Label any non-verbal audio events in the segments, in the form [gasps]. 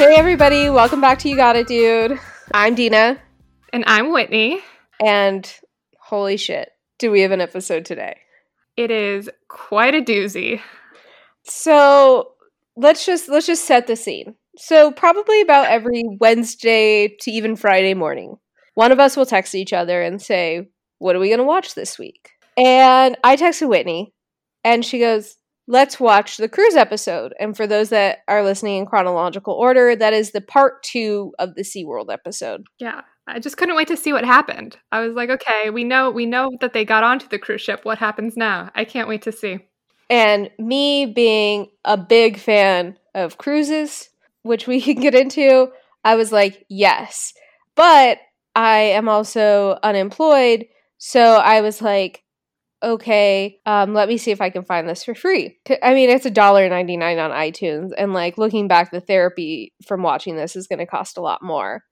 Hey everybody, welcome back to You Got It Dude. I'm Dena. And I'm Whitney. And holy shit, do we have an episode today? It is quite a doozy. So let's just let's just set the scene. So probably about every Wednesday to even Friday morning, one of us will text each other and say, What are we gonna watch this week? And I texted Whitney and she goes, let's watch the cruise episode. And for those that are listening in chronological order, that is the part two of the SeaWorld episode. Yeah. I just couldn't wait to see what happened. I was like, okay, we know we know that they got onto the cruise ship. What happens now? I can't wait to see. And me being a big fan of cruises, which we [laughs] can get into, I was like, yes. But I am also unemployed, so I was like, okay, um, let me see if I can find this for free. I mean, it's a dollar ninety nine on iTunes, and like looking back, the therapy from watching this is going to cost a lot more.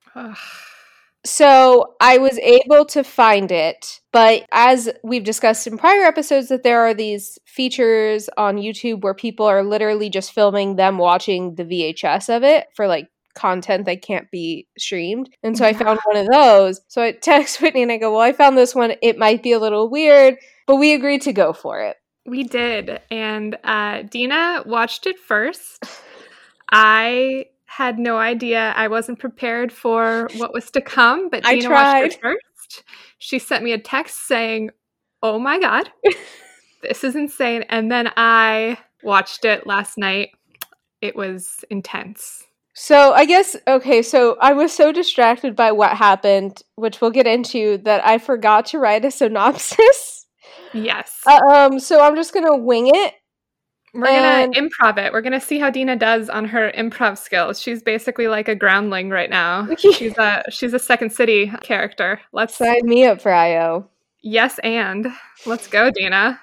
so I was able to find it, but as we've discussed in prior episodes, that there are these features on YouTube where people are literally just filming them watching the VHS of it for like content that can't be streamed. And so yeah. I found one of those. So I [laughs] text Whitney and I go, Well, I found this one. It might be a little weird. But we agreed to go for it. We did. And uh, Dena watched it first. I had no idea. I wasn't prepared for what was to come, but Dena watched it first. She sent me a text saying, Oh my God, [laughs] this is insane. And then I watched it last night. It was intense. So I guess okay, so I was so distracted by what happened, which we'll get into, that I forgot to write a [laughs] synopsis. Yes. Uh, um. So I'm just gonna wing it. We're and... gonna improv it. We're gonna see how Dena does on her improv skills. She's basically like a groundling right now. [laughs] she's a she's a Second City character. Let's sign me up for IO. Yes, and let's go, Dena.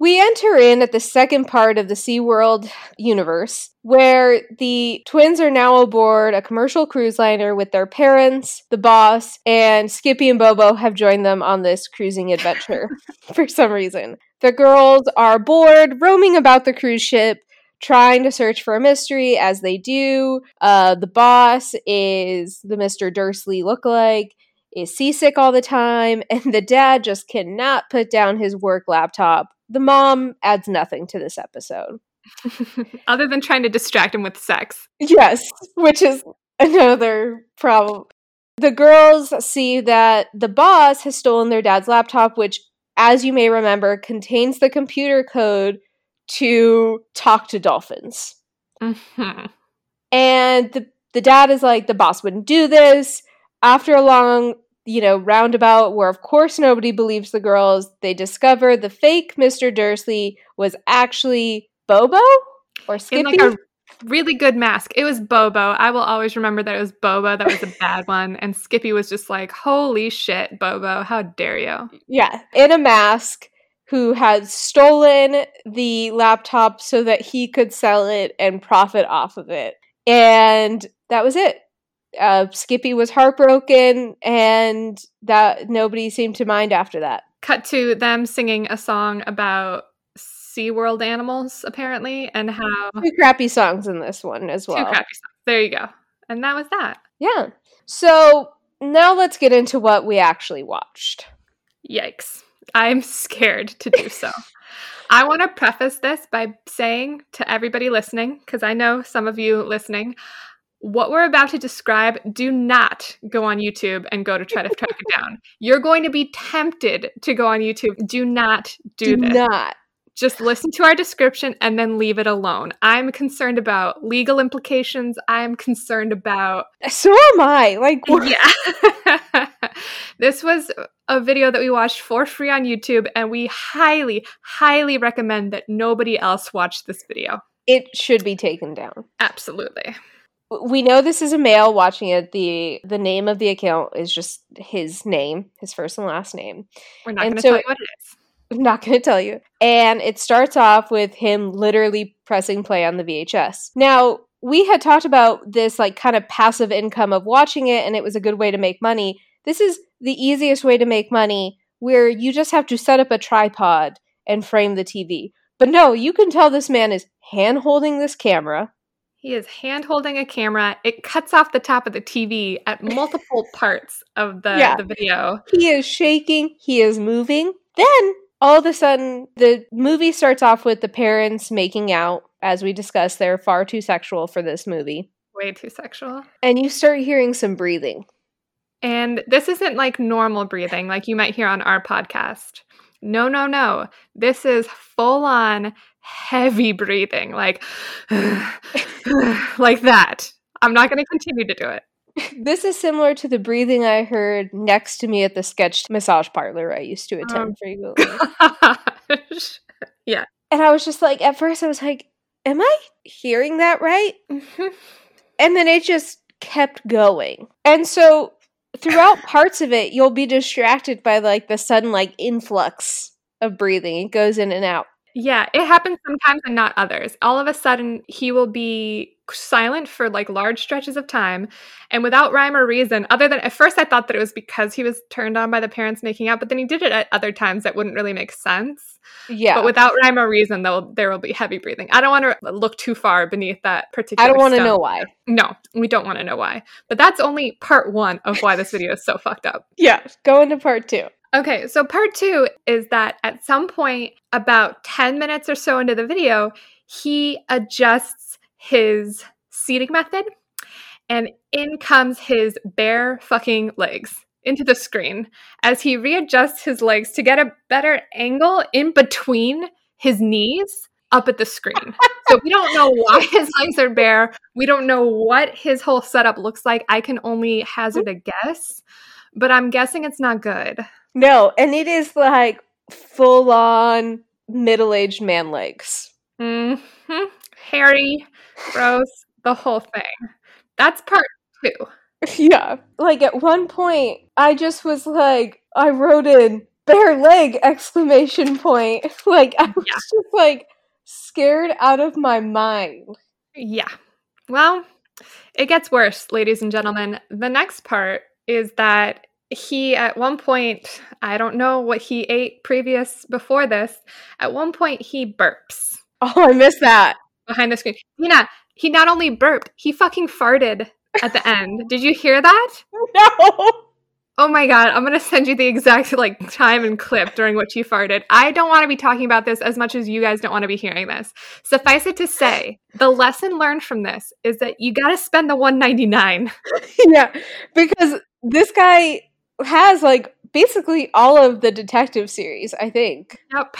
We enter in at the second part of the SeaWorld universe, where the twins are now aboard a commercial cruise liner with their parents, the boss, and Skippy and Bobo have joined them on this cruising adventure [laughs] for some reason. The girls are bored, roaming about the cruise ship, trying to search for a mystery as they do. Uh, the boss is the Mr. Dursley lookalike is seasick all the time, [laughs] and the dad just cannot put down his work laptop the mom adds nothing to this episode. [laughs] Other than trying to distract him with sex. Yes, which is another problem. The girls see that the boss has stolen their dad's laptop, which, as you may remember, contains the computer code to talk to dolphins. Mm-hmm. And the, the dad is like, the boss wouldn't do this. After a long you know, roundabout where, of course, nobody believes the girls. They discover the fake Mr. Dursley was actually Bobo or Skippy. In like a really good mask. It was Bobo. I will always remember that it was Bobo. That was a [laughs] bad one. And Skippy was just like, holy shit, Bobo. How dare you? Yeah, in a mask who had stolen the laptop so that he could sell it and profit off of it. And that was it uh, Skippy was heartbroken, and that nobody seemed to mind after that. Cut to them singing a song about SeaWorld animals, apparently, and how two crappy songs in this one as well. Two crappy songs. There you go. And that was that. Yeah. So now let's get into what we actually watched. Yikes. I'm scared to do so. [laughs] I want to preface this by saying to everybody listening, because I know some of you listening, what we're about to describe, do not go on YouTube and go to try to track it down. You're going to be tempted to go on YouTube. Do not do, that. do this. not. Just listen to our description and then leave it alone. I'm concerned about legal implications. I'm concerned about. So am I. Like, yeah. [laughs] this was a video that we watched for free on YouTube, and we highly, highly recommend that nobody else watch this video. It should be taken down. Absolutely we know this is a male watching it. The the name of the account is just his name, his first and last name. We're not going to so, tell you what it is. [laughs] I'm not going to tell you. And it starts off with him literally pressing play on the VHS. Now, we had talked about this like kind of passive income of watching it and it was a good way to make money. This is the easiest way to make money where you just have to set up a tripod and frame the TV. But no, you can tell this man is hand holding this camera He is hand holding a camera. It cuts off the top of the TV at [laughs] multiple parts of the, yeah. the video. He is shaking, he is moving. Then all of a sudden, the movie starts off with the parents making out. As we discussed, they're far too sexual for this movie. Way too sexual. And you start hearing some breathing. And this isn't like normal breathing like you might hear on our podcast. No, no, no. This is full on heavy breathing, like, [sighs] like that. I'm not going to continue to do it. This is similar to the breathing I heard next to me at the sketch massage parlor I used to attend um, frequently. [laughs] yeah. And I was just like, at first, I was like, am I hearing that right? Mm-hmm. [laughs] And then it just kept going. And so throughout [laughs] parts of it, you'll be distracted by like the sudden like influx of breathing. It goes in and out. Yeah, it happens sometimes and not others. All of a sudden, he will be silent for like large stretches of time and without rhyme or reason other than at first i thought that it was because he was turned on by the parents making out but then he did it at other times that wouldn't really make sense. Yeah. but without rhyme or reason though there will be heavy breathing. I don't want to look too far beneath that particular i don't want to know why. No we don't want to know why. But that's only part one of why this video is so fucked up. [laughs] Yeah go into part two Okay, so part two is that at some point, about 10 minutes or so into the video, he adjusts his seating method, and in comes his bare fucking legs into the screen as he readjusts his legs to get a better angle in between his knees up at the screen. [laughs] so we don't know why his legs are bare. We don't know what his whole setup looks like. I can only hazard a guess, but I'm guessing it's not good. No, and it is like full on middle aged man legs. Mm-hmm. Hairy, gross, the whole thing. That's part two. [laughs] Yeah. Like at one point, I just was like, I wrote in bare leg exclamation point. [laughs] Like I was yeah. just like scared out of my mind. Yeah. Well, it gets worse, ladies and gentlemen. The next part is that he at one point, I don't know what he ate previous before this, at one point he burps. Oh, I missed that behind the screen. Nina, he not only burped, he fucking farted at the end. [laughs] Did you hear that? No. Oh my god, I'm gonna send you the exact like time and clip during which he farted. I don't want to be talking about this as much as you guys don't want to be hearing this. Suffice it to say, the lesson learned from this is that you gotta spend the 199. [laughs] yeah, because this guy has like basically all of the detective series, I think. Yep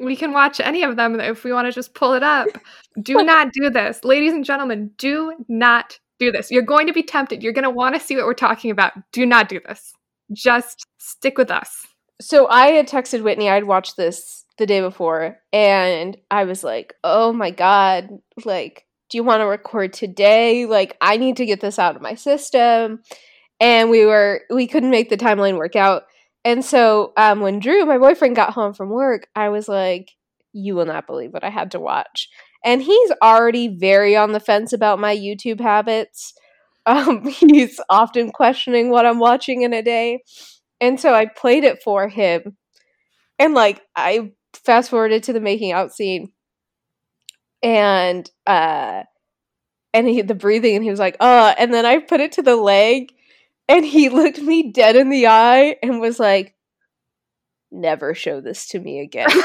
we can watch any of them if we want to just pull it up. [laughs] Do not do this. Ladies and gentlemen, do not do this. You're going to be tempted. You're going to want to see what we're talking about. Do not do this. Just stick with us. So I had texted Whitney, I'd watched this the day before, and I was like, oh my God, like, do you want to record today? Like, I need to get this out of my system. And we were, we couldn't make the timeline work out. And so um, when Drew, my boyfriend, got home from work, I was like, you will not believe what I had to watch. And he's already very on the fence about my YouTube habits. [laughs] Um, he's often questioning what I'm watching in a day. And so I played it for him. And like, I fast forwarded to the making out scene. And, uh, and he, the breathing, and he was like, "Oh!" and then I put it to the leg and he looked me dead in the eye and was like, never show this to me again. [laughs]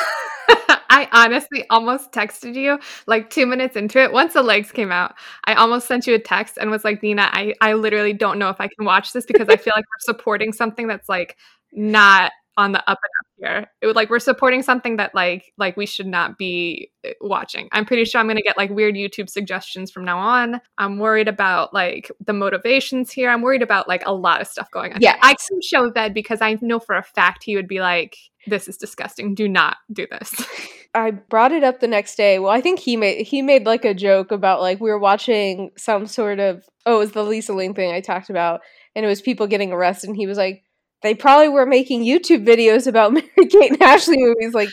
I honestly almost texted you like two minutes into it. Once the legs came out, I almost sent you a text and was like, Nina, I, I literally don't know if I can watch this because I feel like we're supporting something that's like not on the up and up here. It would like we're supporting something that like like we should not be uh, watching. I'm pretty sure I'm going to get like weird YouTube suggestions from now on. I'm worried about like the motivations here. I'm worried about like a lot of stuff going on. Yeah, I can show that because I know for a fact he would be like this is disgusting. Do not do this. [laughs] I brought it up the next day. Well, I think he made he made like a joke about like we were watching some sort of oh, it was the Lisa Ling thing I talked about and it was people getting arrested and he was like they probably were making YouTube videos about [laughs] Mary Kate and Ashley movies. Like,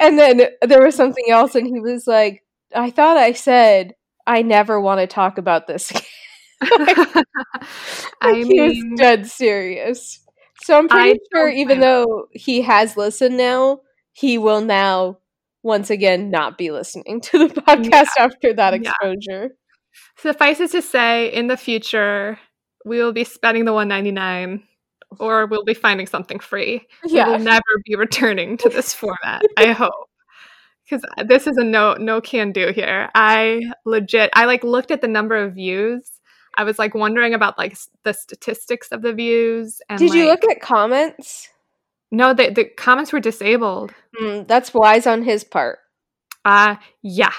and then there was something else, and he was like, "I thought I said I never want to talk about this." [laughs] like, I mean, he was dead serious. So I'm pretty I sure, even though he has listened now, he will now once again not be listening to the podcast yeah. after that exposure. Suffice it to say, in the future, we will be spending the 199 or we'll be finding something free. Yeah. We will never be returning to this [laughs] format, I hope. Because this is a no no can do here. I legit I like looked at the number of views. I was like wondering about like the statistics of the views. And, Did you look at comments? No, the the comments were disabled. Mm, that's wise on his part. Uh yeah.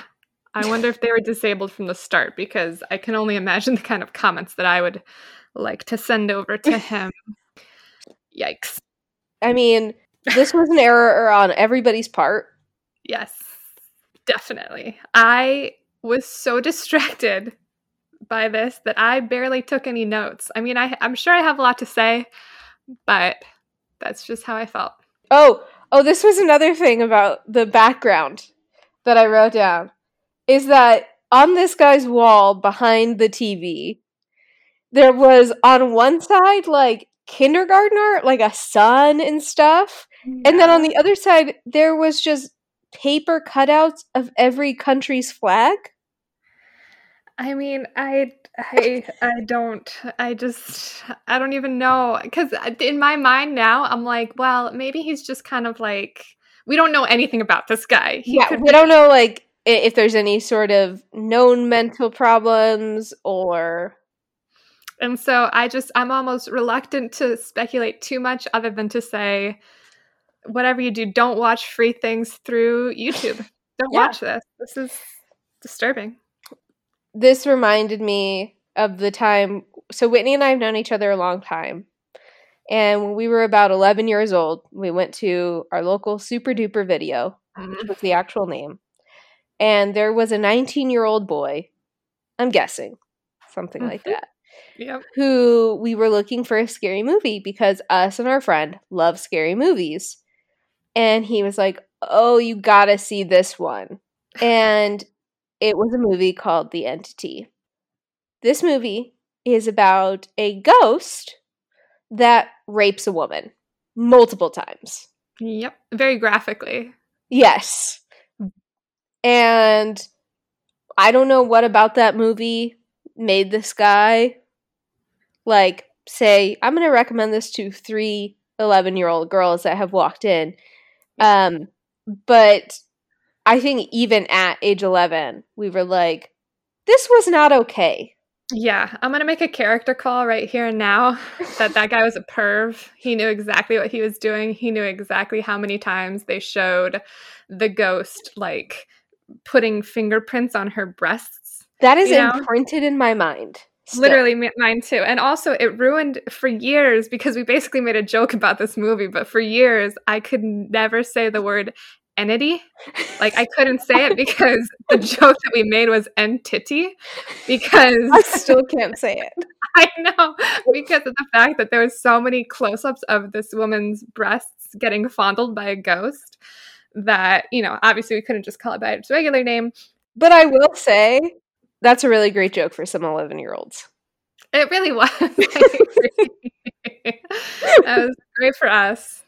I wonder if they were disabled from the start because I can only imagine the kind of comments that I would like to send over to [laughs] him. Yikes. I mean, this was an error [laughs] on everybody's part. Yes, definitely. I was so [laughs] distracted by this that I barely took any notes. I mean, I, I'm sure I have a lot to say, but that's just how I felt. Oh, oh, this was another thing about the background that I wrote down is that on this guy's wall behind the TV, there was on one side like kindergartner, like a sun and stuff. Yeah. And then on the other side, there was just paper cutouts of every country's flag. I mean, I I I don't I just I don't even know cuz uh, in my mind now I'm like, well, maybe he's just kind of like we don't know anything about this guy. He yeah, we don't know like if there's any sort of known mental problems or and so I just I'm almost reluctant to speculate too much other than to say whatever you do don't watch free things through YouTube. Don't yeah. watch this. This is disturbing. This reminded me of the time so Whitney and I have known each other a long time. And when we were about 11 years old, we went to our local super duper video, mm-hmm. which was the actual name. And there was a 19 year old boy, I'm guessing, something mm-hmm. like that, yep. who we were looking for a scary movie because us and our friend love scary movies. And he was like, Oh, you gotta see this one. And it was a movie called The Entity. This movie is about a ghost that rapes a woman multiple times. Yep, very graphically. Yes. And I don't know what about that movie made this guy like say i'm going to recommend this to three 11 year old girls that have walked in. Um but i think even at age 11 we were like this was not okay. Yeah i'm going to make a character call right here and now [laughs] that that guy was a perv. He knew exactly what he was doing. He knew exactly how many times they showed the ghost like putting fingerprints on her breasts that is imprinted know? in my mind Still. Literally mine too. And also it ruined for years because we basically made a joke about this movie, but for years I could never say the word entity. Like I couldn't say it [laughs] because the joke that we made was entity because I still can't say it. [laughs] I know because of the fact that there was so many close-ups of this woman's breasts getting fondled by a ghost that, you know, obviously we couldn't just call it by its regular name. But I will say that's a really great joke for some 11 year olds. It really was. [laughs] [laughs] that was great for us.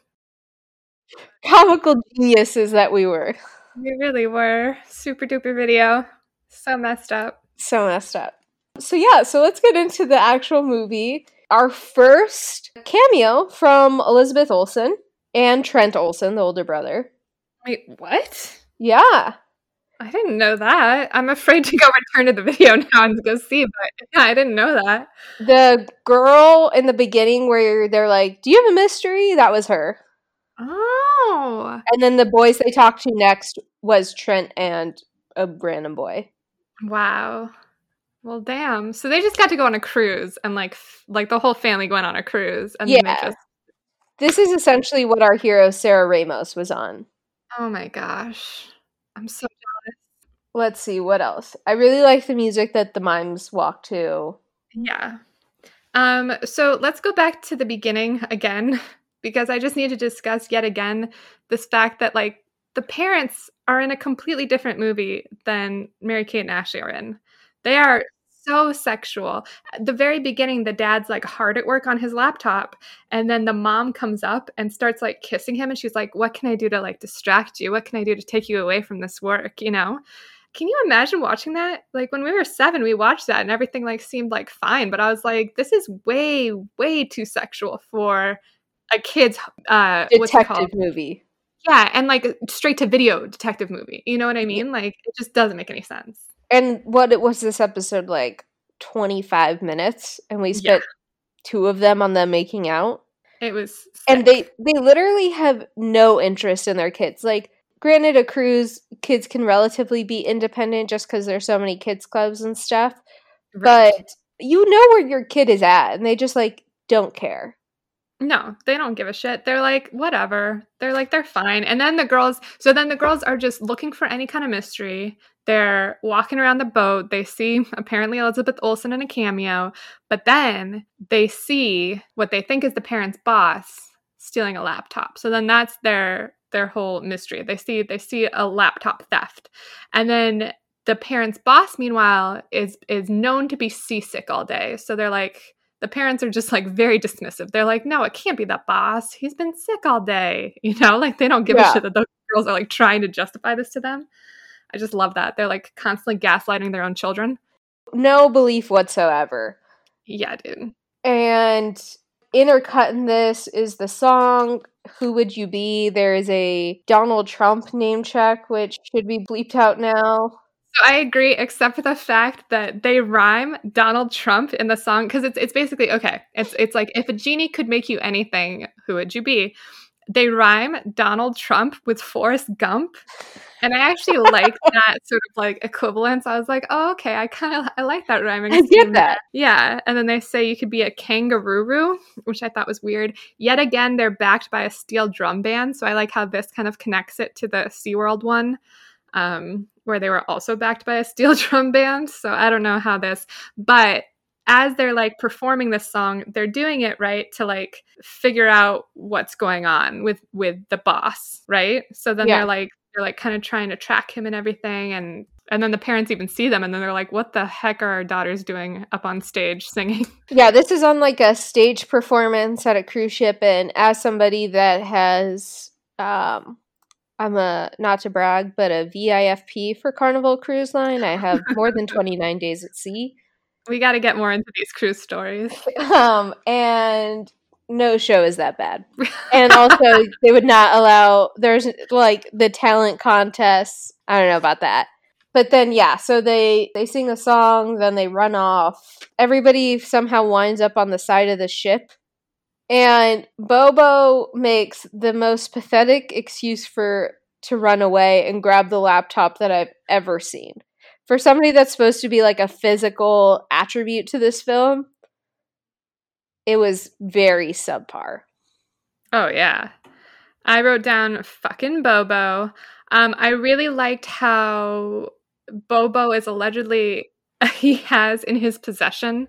Comical geniuses that we were. We really were. Super duper video. So messed up. So messed up. So, yeah, so let's get into the actual movie. Our first cameo from Elizabeth Olsen and Trent Olsen, the older brother. Wait, what? Yeah. I didn't know that. I'm afraid to go return to the video now and go see, but yeah, I didn't know that. The girl in the beginning where they're like, Do you have a mystery? That was her. Oh. And then the boys they talked to next was Trent and a random boy. Wow. Well, damn. So they just got to go on a cruise and like like the whole family went on a cruise and yeah. Just... This is essentially what our hero Sarah Ramos was on. Oh my gosh. I'm so Let's see what else. I really like the music that the mimes walk to. Yeah. Um so let's go back to the beginning again [laughs] because I just need to discuss yet again this fact that like the parents are in a completely different movie than Mary Kate and Ashley are in. They are so sexual. At the very beginning, the dad's like hard at work on his laptop, and then the mom comes up and starts like kissing him, and she's like, "What can I do to like distract you? What can I do to take you away from this work?" You know can you imagine watching that? Like when we were seven, we watched that and everything like seemed like fine. But I was like, this is way, way too sexual for a kid's uh detective movie. Yeah, and like straight to video detective movie. You know what I mean? Like it just doesn't make any sense. And what it was this episode like? 25 minutes and we spent yeah. two of them on them making out. It was sick. And they they literally have no interest in their kids. Like granted a cruise kids can relatively be independent just cuz there's so many kids clubs and stuff. Right. But you know where your kid is at and they just like don't care. No, they don't give a shit. They're like, whatever. They're like, they're fine. And then the girls, so then the girls are just looking for any kind of mystery. They're walking around the boat. They see [laughs] apparently Elizabeth Olsen in a cameo, but then they see what they think is the parents' boss stealing a laptop. So then that's their their whole mystery. They see they see a laptop theft. And then the parents' boss meanwhile is is known to be seasick all day. So they're like the parents are just like very dismissive. They're like, no, it can't be that boss. He's been sick all day. [laughs] You know, like they don't give yeah. a shit that those girls are like trying to justify this to them. I just love that. They're like constantly gaslighting their own children. No belief whatsoever. Yeah, dude. And intercut in this is the song Who Would You Be? There is a Donald Trump name check, which should be bleeped out now. So I agree, except for the fact that they rhyme Donald Trump in the song because it's it's basically okay. It's it's like if a genie could make you anything, who would you be? They rhyme Donald Trump with Forrest Gump, and I actually like [laughs] that sort of like equivalence. I was like, oh okay, I kind of I like that rhyming. I get that. Yeah, and then they say you could be a kangaroo, which I thought was weird. Yet again, they're backed by a steel drum band, so I like how this kind of connects it to the SeaWorld one. Um, where they were also backed by a steel [laughs] drum band. So I don't know how this, but as they're like performing this song, they're doing it right to like figure out what's going on with with the boss, right? So then yeah. they're like they're like kind of trying to track him and everything and and then the parents even see them and then they're like what the heck are our daughters doing up on stage [laughs] singing yeah this is on like a stage performance at a cruise ship and as somebody that has um I'm a not to brag, but a VIFP for Carnival Cruise Line. I have more than [laughs] 29 days at sea. We got to get more into these cruise stories. [laughs] Um, and no show is that bad. [laughs] And also, they would not allow. There's like the talent contests. I don't know about that. But then, yeah. So they they sing a song, then they run off. Everybody somehow winds up on the side of the ship and Bobo makes the most pathetic excuse for to run away and grab the laptop that I've ever seen. For somebody that's supposed to be like a physical attribute to this film, it was very subpar. Oh yeah. I wrote down fucking Bobo. Um, I really liked how Bobo is allegedly [laughs] he has in his possession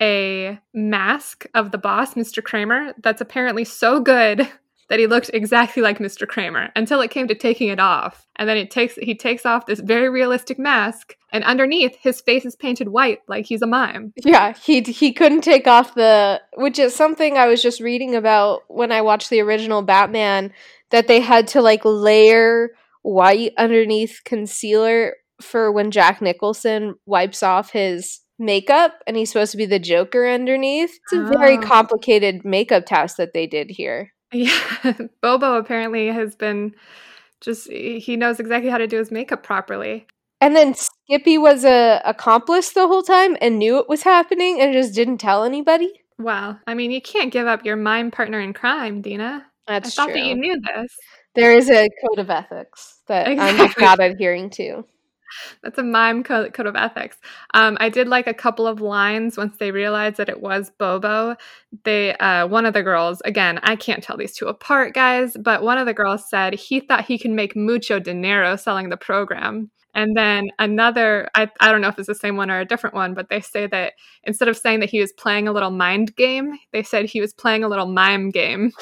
a mask of the boss, Mr. Kramer, that's apparently so good [laughs] that he looked exactly like Mr. Kramer until it came to taking it off. And then it takes he takes off this very realistic mask and underneath his face is painted white like he's a mime. Yeah, he he couldn't take off the which is something I was just reading about when I watched the original Batman that they had to like layer white underneath concealer for when Jack Nicholson wipes off his makeup and he's supposed to be the Joker underneath. It's a oh. very complicated makeup task that they did here. [laughs] Yeah. Bobo apparently has been just he knows exactly how to do his makeup properly. And then Skippy was a accomplice the whole time and knew it was happening and just didn't tell anybody. Wow. I mean, you can't give up your mime partner in crime, Dena. That's I thought true. that you knew this. There is a code of ethics that exactly. I'm not adhering to. That's a mime code, code of ethics. Um, I did like a couple of lines once they realized that it was Bobo. They, uh, one of the girls, again, I can't tell these two apart, guys, but one of the girls said he thought he can make mucho dinero selling the program. And then another, I, I don't know if it's the same one or a different one, but they say that instead of saying that he was playing a little mind game, they said he was playing a little mime game.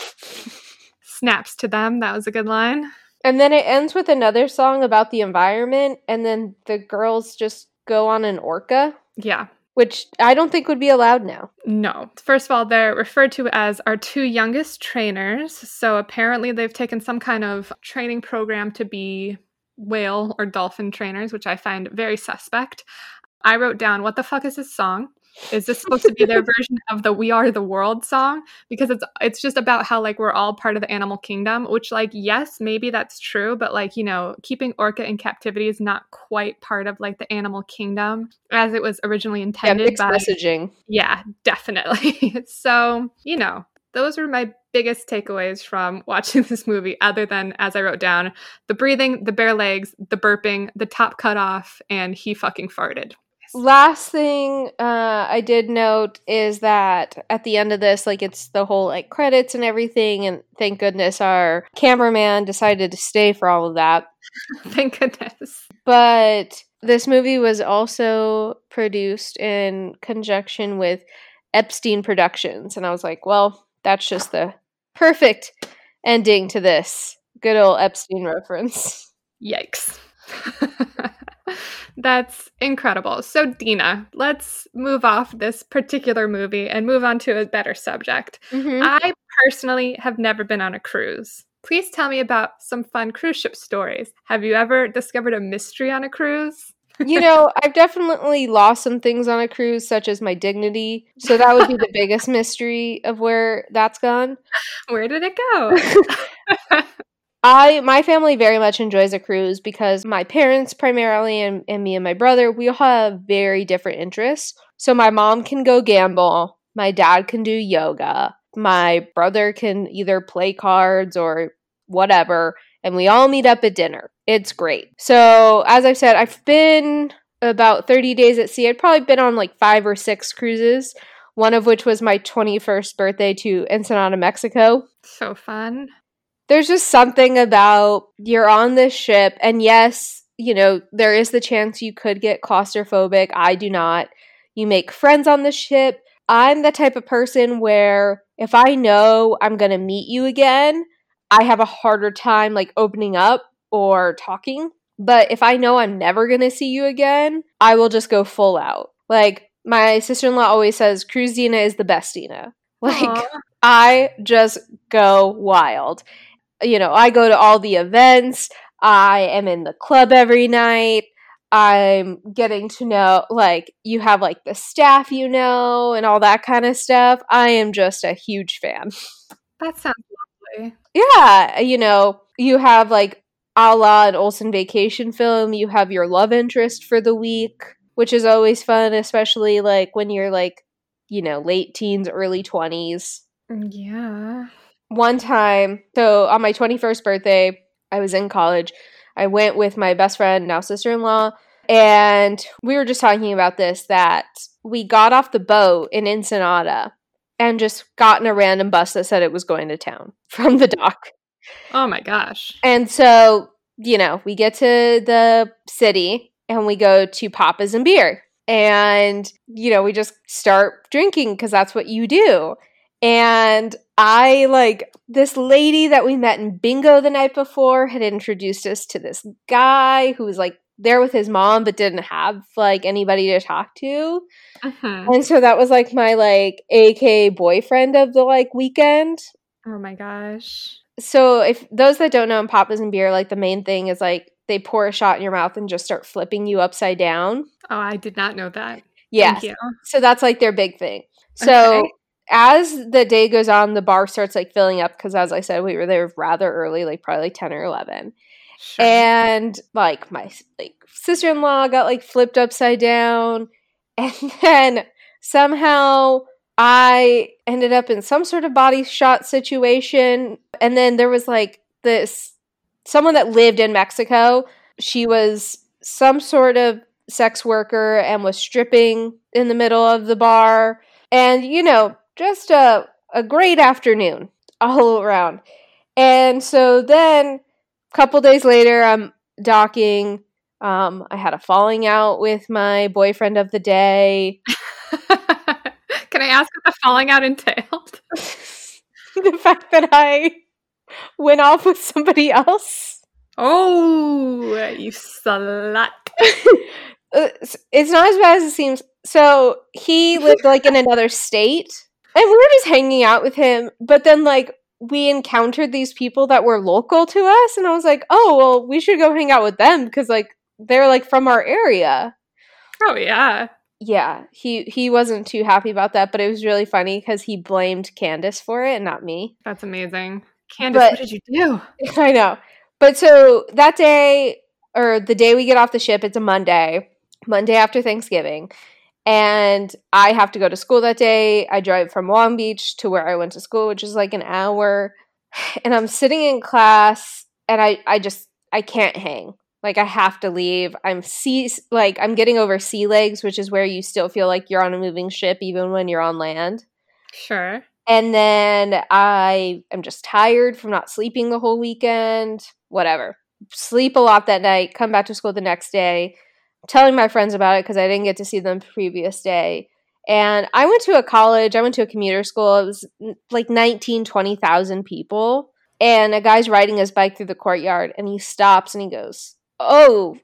[laughs] Snaps to them. That was a good line. And then it ends with another song about the environment, and then the girls just go on an orca. Yeah. Which I don't think would be allowed now. No. First of all, they're referred to as our two youngest trainers. So apparently they've taken some kind of training program to be whale or dolphin trainers, which I find very suspect. I wrote down, What the fuck is this song? Is this supposed to be their version of the "We Are the World" song? Because it's it's just about how like we're all part of the animal kingdom. Which like yes, maybe that's true, but like you know, keeping orca in captivity is not quite part of like the animal kingdom as it was originally intended. Yeah, mixed by, messaging. Yeah, definitely. [laughs] so you know, those were my biggest takeaways from watching this movie, other than, as I wrote down, the breathing, the bare legs, the burping, the top cut off, and he fucking farted. Last thing uh, I did note is that at the end of this, like it's the whole like credits and everything, and thank goodness our cameraman decided to stay for all of that. [laughs] thank goodness. But this movie was also produced in conjunction with Epstein Productions, and I was like, well, that's just the perfect ending to this. Good old Epstein reference. Yikes. [laughs] That's incredible. So, Dena, let's move off this particular movie and move on to a better subject. Mm-hmm. I personally have never been on a cruise. Please tell me about some fun cruise ship stories. Have you ever discovered a mystery on a cruise? you know, [laughs] I've definitely lost some things on a cruise, such as my dignity. So that would be the biggest mystery of where that's gone. [laughs] Where did it go? [laughs] I my family very much enjoys a cruise because my parents primarily and, and me and my brother, we all have very different interests. So my mom can go gamble, my dad can do yoga, my brother can either play cards or whatever, and we all meet up at dinner. It's great. So as I've said, I've been about 30 days at sea. I'd probably been on like five or six cruises, one of which was my 21st birthday to Ensenada, Mexico. So fun there's just something about you're on this ship and yes you know there is the chance you could get claustrophobic. I do not. You make friends on the ship. I'm the type of person where if i know i'm going to meet you again i have a harder time like opening up or talking. But if i know i'm never going to see you again i will just go full out. Like my sister-in-law always says cruise dena is the best dena. [laughs] Like Aww. i just go wild you know, I go to all the events. I am in the club every night. I'm getting to know, like, you have like the staff you know and all that kind of stuff. I am just a huge fan. That sounds lovely. Yeah. You know, you have like a la an Olsen vacation film, you have your love interest for the week, which is always fun, especially like when you're like, you know, late teens, early 20s. Mm, yeah one time, so on my 21st birthday, I was in college. I went with my best friend, now sister in law, and we were just talking about this that we got off the boat in Ensenada and just got in a random bus that said it was going to town [laughs] from the dock. Oh my gosh. And so, you know, we get to the city and we go to Papa's and beer. And, you know, we just start drinking because that's what you do. And I like this lady that we met in bingo the night before had introduced us to this guy who was like there with his mom but didn't have like anybody to talk to. Uh-huh. And so that was like my like AK boyfriend of the like weekend. Oh my gosh. So if those that don't know in Papa's and beer, like the main thing is like they pour a shot in your mouth and just start flipping you upside down. Oh, I did not know that. Yeah. So that's like their big thing. So okay as the day goes on, the bar starts like filling up because, as I said, we were there rather early, like probably like ten or eleven. Sure. And like my like sister in law got like flipped upside down, [laughs] and then somehow I ended up in some sort of body shot situation. And then there was like this someone that lived in Mexico. She was some sort of sex worker and was stripping in the middle of the bar. And you know, just a, a great afternoon all around. And so then a couple days later, I'm docking. Um, I had a falling out with my boyfriend of the day. [laughs] Can I ask what the falling out entailed? [laughs] the fact that I went off with somebody else. Oh, you slut. [laughs] Uh, it's not as bad as it seems. So he lived like in another state and we were just hanging out with him but then like we encountered these people that were local to us and I was like, "Oh, well, we should go hang out with them because like they're like from our area." Oh yeah. Yeah, he he wasn't too happy about that, but it was really funny cuz he blamed Candace for it and not me. That's amazing. Candace, but, what did you do? [laughs] I know. But so that day or the day we get off the ship, it's a Monday, Monday after Thanksgiving. And I have to go to school that day. I drive from Long Beach to where I went to school, which is like an hour. [sighs] And I'm sitting in class and I, I just I can't hang. Like I have to leave. I'm sea like I'm getting over sea legs, which is where you still feel like you're on a moving ship even when you're on land. Sure. And then I am just tired from not sleeping the whole weekend. Whatever. Sleep a lot that night, come back to school the next day telling my friends about it because I didn't get to see them the previous day. And I went to a college, I went to a commuter school. It was like 19, 20,000 people. And a guy's riding his bike through the courtyard and he stops and he goes, "Oh,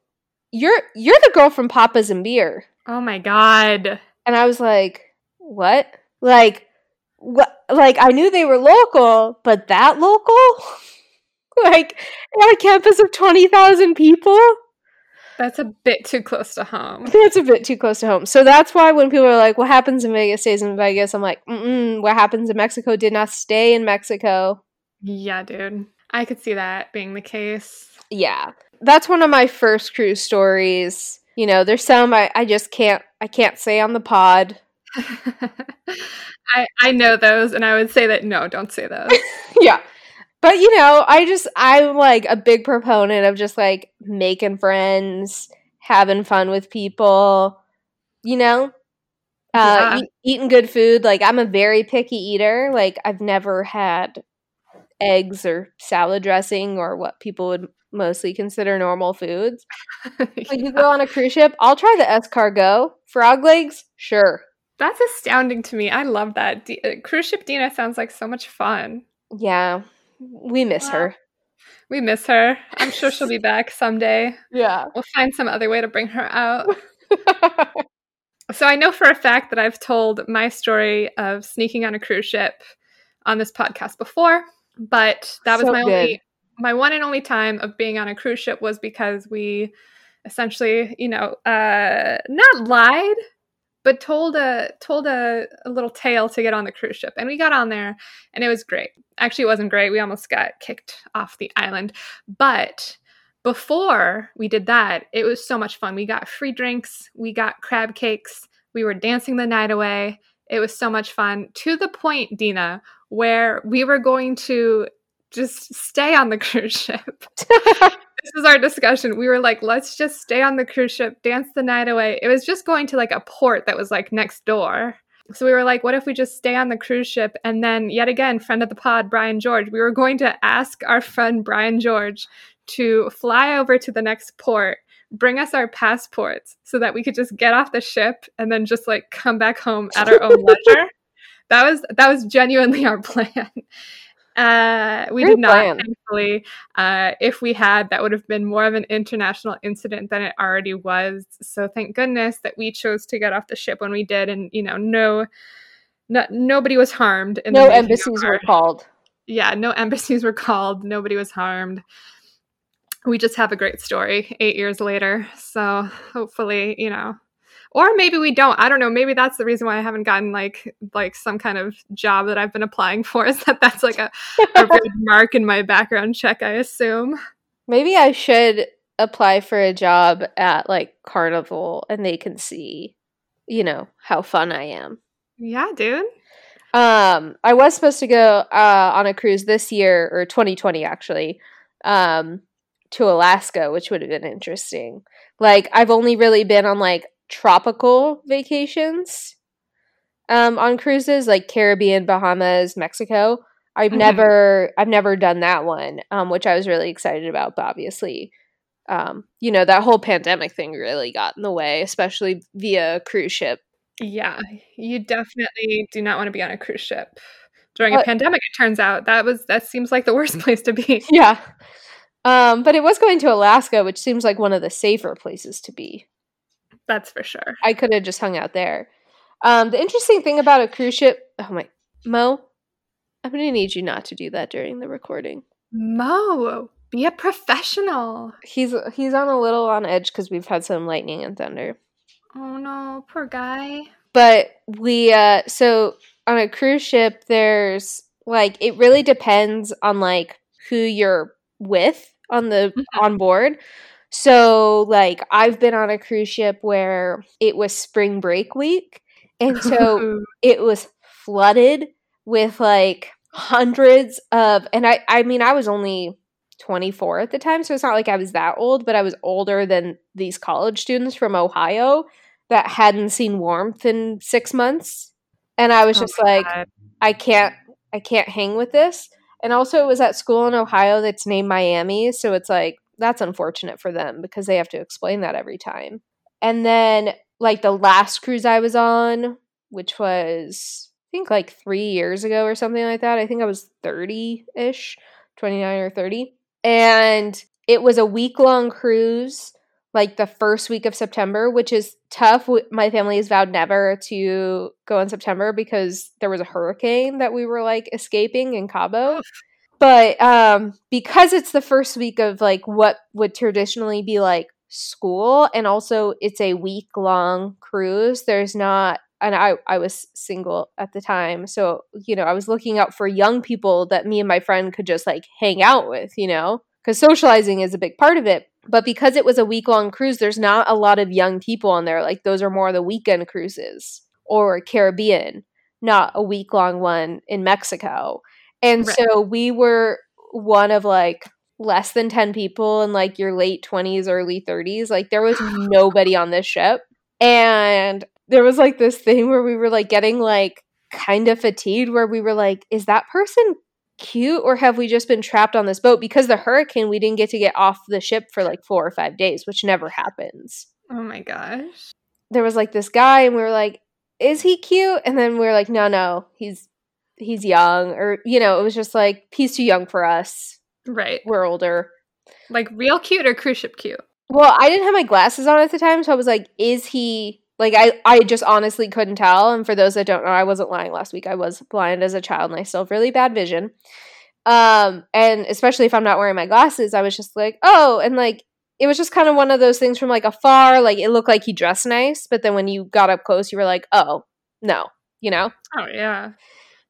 you're you're the girl from Papa's and Beer." Oh my god. And I was like, "What?" Like what like I knew they were local, but that local? [laughs] like on a campus of 20,000 people? That's a bit too close to home. [laughs] That's a bit too close to home. So that's why when people are like, "What happens in Vegas stays in Vegas," I'm like, Mm-mm, "What happens in Mexico did not stay in Mexico." Yeah, dude, I could see that being the case. Yeah, that's one of my first cruise stories. You know, there's some I, I just can't I can't say on the pod. [laughs] I I know those, and I would say that no, don't say those. [laughs] yeah, but you know, I just I'm like a big proponent of just like making friends, having fun with people, you know? Uh yeah. e- eating good food. Like I'm a very picky eater. Like I've never had eggs or salad dressing or what people would mostly consider normal foods. yeah. [laughs] Like you go on a cruise ship, I'll try the escargot. Frog legs? Sure. That's astounding to me. I love that. D- uh, cruise ship Dena sounds like so much fun. Yeah we miss her. We miss her. I'm sure she'll be [laughs] back someday. Yeah. We'll find some other way to bring her out. [laughs] so I know for a fact that I've told my story of sneaking on a cruise ship on this podcast before, but that was so my good. only my one and only time of being on a cruise ship was because we essentially, you know, uh not lied, but told a told a, a little tale to get on the cruise ship and we got on there and it was great. Actually it wasn't great. We almost got kicked off the island. But before we did that it was so much fun. We got free drinks we got crab cakes we were dancing the night away. It was so much fun to the point dena where we were going to just stay on the cruise ship [laughs] this is our discussion. We were like, let's just stay on the cruise ship, dance the night away. It was just going to like a port that was like next door. So we were like, what if we just stay on the cruise ship? And then, yet again, friend of the pod, Brian George, we were going to ask our friend Brian George to fly over to the next port, bring us our passports so that we could just get off the ship and then just like come back home at our own [laughs] leisure. That was that was genuinely our [laughs] plan. Uh, we Great did not, plan. thankfully. Uh, if we had, that would have been more of an international incident than it already was. So thank goodness that we chose to get off the ship when we did, and you know, no, no nobody was harmed. no embassies were called. Yeah, no [laughs] embassies were called. Nobody was harmed. We just have a great story eight years later. So hopefully, you know, or maybe we don't. I don't know. Maybe that's the reason why i haven't gotten like like some kind of job that i've been applying for [laughs] is that that's like a, a [laughs] mark in my background check i assume. Maybe i should apply for a job at like carnival and they can see you know how fun i am. Yeah dude. Um i was supposed to go uh on a cruise this year or 2020 actually um to alaska which would have been interesting. Like i've only really been on like tropical vacations um, on cruises like Caribbean, Bahamas, Mexico. I've mm-hmm. never I've never done that one, um, which I was really excited about. But obviously, um, you know that whole pandemic thing really got in the way, especially via cruise ship. Yeah, you definitely do not want to be on a cruise ship during but, a pandemic. It turns out that was that seems like the worst [laughs] place to be. Yeah, um, but it was going to Alaska, which seems like one of the safer places to be. That's for sure. I could have just hung out there. Um, the interesting thing about a cruise ship, oh my, Mo, I'm gonna need you not to do that during the recording. Mo, be a professional. He's he's on a little on edge because we've had some lightning and thunder. Oh no, poor guy. But we uh so on a cruise ship there's like it really depends on like who you're with on the mm-hmm. on board. So like I've been on a cruise ship where it was spring break week and so [laughs] it was flooded with like hundreds of and I I mean I was only 24 at the time so it's not like I was that old but I was older than these college students from Ohio that hadn't seen warmth in 6 months and I was oh just like God. I can't I can't hang with this and also it was at school in Ohio that's named Miami so it's like that's unfortunate for them because they have to explain that every time and then like the last cruise I was on which was I think like three years ago or something like that. I think I was 30 ish, 29 or 30. And it was a week long cruise, like the first week of September, which is tough. My family has vowed never to go in September because there was a hurricane that we were like escaping in Cabo. But um, because it's the first week of like what would traditionally be like school, and also it's a week long cruise, there's not and I, I was single at the time. So, you know, I was looking out for young people that me and my friend could just like hang out with, you know, because socializing is a big part of it. But because it was a week long cruise, there's not a lot of young people on there. Like those are more the weekend cruises or Caribbean, not a week long one in Mexico. And right. so we were one of like less than 10 people in like your late 20s, early 30s. Like there was [gasps] nobody on this ship. And there was like this thing where we were like getting like kind of fatigued where we were like is that person cute or have we just been trapped on this boat because the hurricane we didn't get to get off the ship for like 4 or 5 days which never happens oh my gosh there was like this guy and we were like is he cute and then we were like no no he's he's young or you know it was just like he's too young for us right we're older like real cute or cruise ship cute well i didn't have my glasses on at the time so i was like is he like I, I just honestly couldn't tell. And for those that don't know, I wasn't lying last week. I was blind as a child and I still have really bad vision. Um, and especially if I'm not wearing my glasses, I was just like, oh, and like it was just kind of one of those things from like afar. Like it looked like he dressed nice, but then when you got up close, you were like, oh, no, you know? Oh yeah.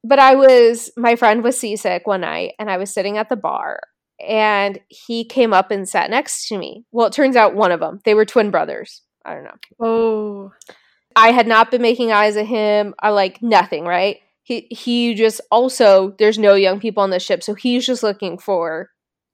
But I was my friend was seasick one night and I was sitting at the bar and he came up and sat next to me. Well, it turns out one of them. They were twin brothers. I don't know. Oh. I had not been making eyes at him. I like nothing, right? He he just also there's no young people on the ship, so he's just looking for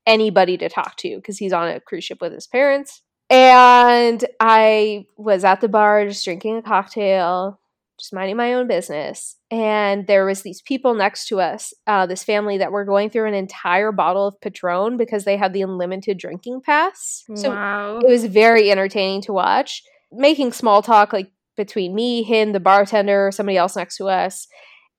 anybody to talk to because he's on a cruise ship with his parents. And I was at the bar just drinking a cocktail, just minding my own business. And there was these people next to us, uh, this family that were going through an entire bottle of Patron because they had the unlimited drinking pass. So wow. it was very entertaining to watch. Making small talk like between me, him, the bartender, somebody else next to us.